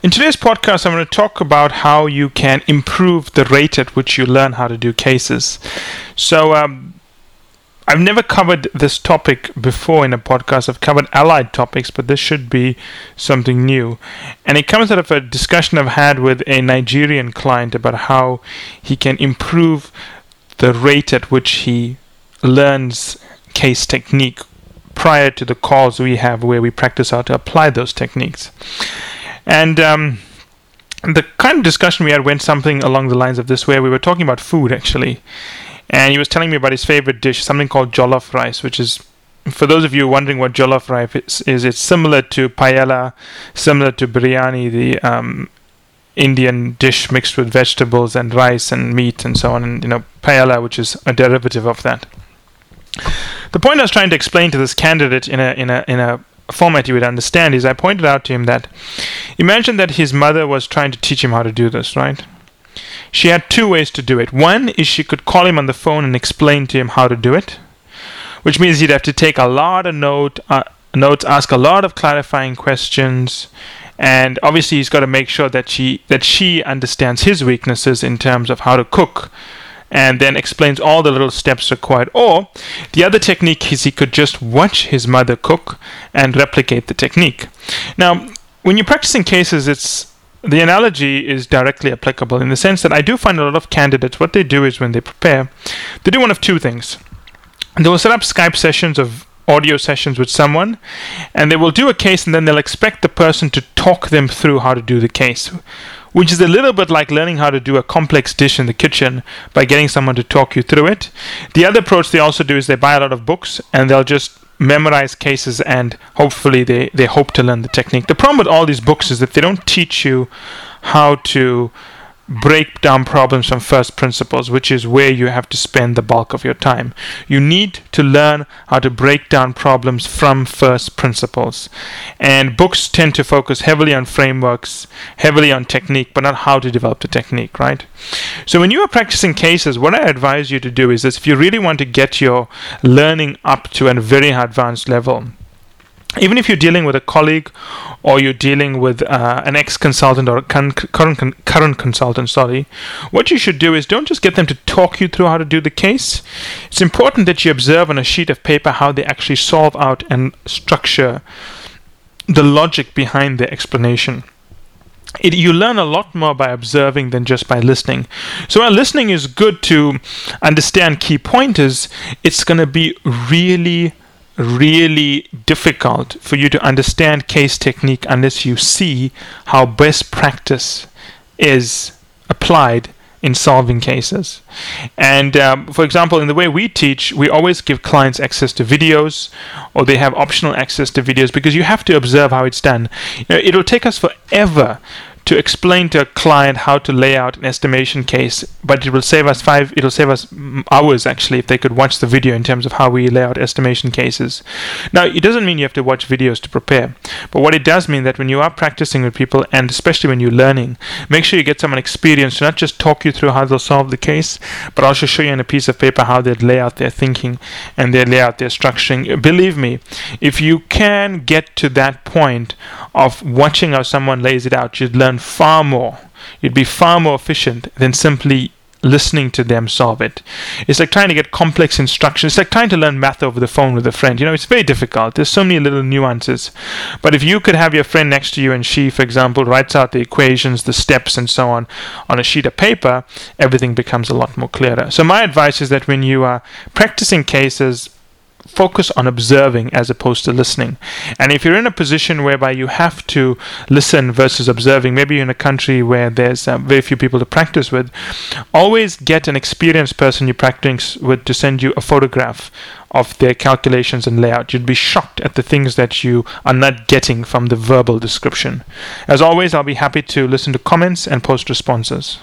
In today's podcast, I'm going to talk about how you can improve the rate at which you learn how to do cases. So, um, I've never covered this topic before in a podcast. I've covered allied topics, but this should be something new. And it comes out of a discussion I've had with a Nigerian client about how he can improve the rate at which he learns case technique prior to the calls we have where we practice how to apply those techniques. And um, the kind of discussion we had went something along the lines of this, where we were talking about food actually, and he was telling me about his favorite dish, something called jollof rice, which is for those of you wondering what jollof rice is, is it's similar to paella, similar to biryani, the um, Indian dish mixed with vegetables and rice and meat and so on, and you know paella, which is a derivative of that. The point I was trying to explain to this candidate in a in a in a format you would understand is I pointed out to him that imagine that his mother was trying to teach him how to do this, right? She had two ways to do it. One is she could call him on the phone and explain to him how to do it, which means he'd have to take a lot of note, uh, notes, ask a lot of clarifying questions, and obviously he's got to make sure that she that she understands his weaknesses in terms of how to cook and then explains all the little steps required. Or the other technique is he could just watch his mother cook and replicate the technique. Now, when you're practicing cases, it's the analogy is directly applicable in the sense that I do find a lot of candidates what they do is when they prepare, they do one of two things. They will set up Skype sessions of audio sessions with someone and they will do a case and then they'll expect the person to talk them through how to do the case which is a little bit like learning how to do a complex dish in the kitchen by getting someone to talk you through it. The other approach they also do is they buy a lot of books and they'll just memorize cases and hopefully they, they hope to learn the technique. The problem with all these books is that they don't teach you how to break down problems from first principles, which is where you have to spend the bulk of your time. You need to learn how to break down problems from first principles. And books tend to focus heavily on frameworks, heavily on technique, but not how to develop the technique, right? So when you are practicing cases, what I advise you to do is this if you really want to get your learning up to a very advanced level, even if you're dealing with a colleague or you're dealing with uh, an ex-consultant or a con- current current consultant, sorry, what you should do is don't just get them to talk you through how to do the case. It's important that you observe on a sheet of paper how they actually solve out and structure the logic behind their explanation. It, you learn a lot more by observing than just by listening. So while listening is good to understand key pointers, it's going to be really really difficult for you to understand case technique unless you see how best practice is applied in solving cases. And um, for example, in the way we teach, we always give clients access to videos or they have optional access to videos because you have to observe how it's done. You know, it'll take us forever to explain to a client how to lay out an estimation case, but it will save us five, it'll save us hours actually if they could watch the video in terms of how we lay out estimation cases. Now, it doesn't mean you have to watch videos to prepare, but what it does mean that when you are practicing with people, and especially when you're learning, make sure you get someone experienced to not just talk you through how they'll solve the case, but also show you on a piece of paper how they'd lay out their thinking and they lay out their structuring. Believe me, if you can get to that point of watching how someone lays it out, you'd learn far more. You'd be far more efficient than simply listening to them solve it. It's like trying to get complex instructions. It's like trying to learn math over the phone with a friend. You know, it's very difficult. There's so many little nuances. But if you could have your friend next to you and she, for example, writes out the equations, the steps, and so on on a sheet of paper, everything becomes a lot more clearer. So my advice is that when you are practicing cases, focus on observing as opposed to listening. And if you're in a position whereby you have to listen versus observing, maybe you're in a country where there's uh, very few people to practice with, always get an experienced person you practice with to send you a photograph of their calculations and layout. You'd be shocked at the things that you are not getting from the verbal description. As always, I'll be happy to listen to comments and post responses.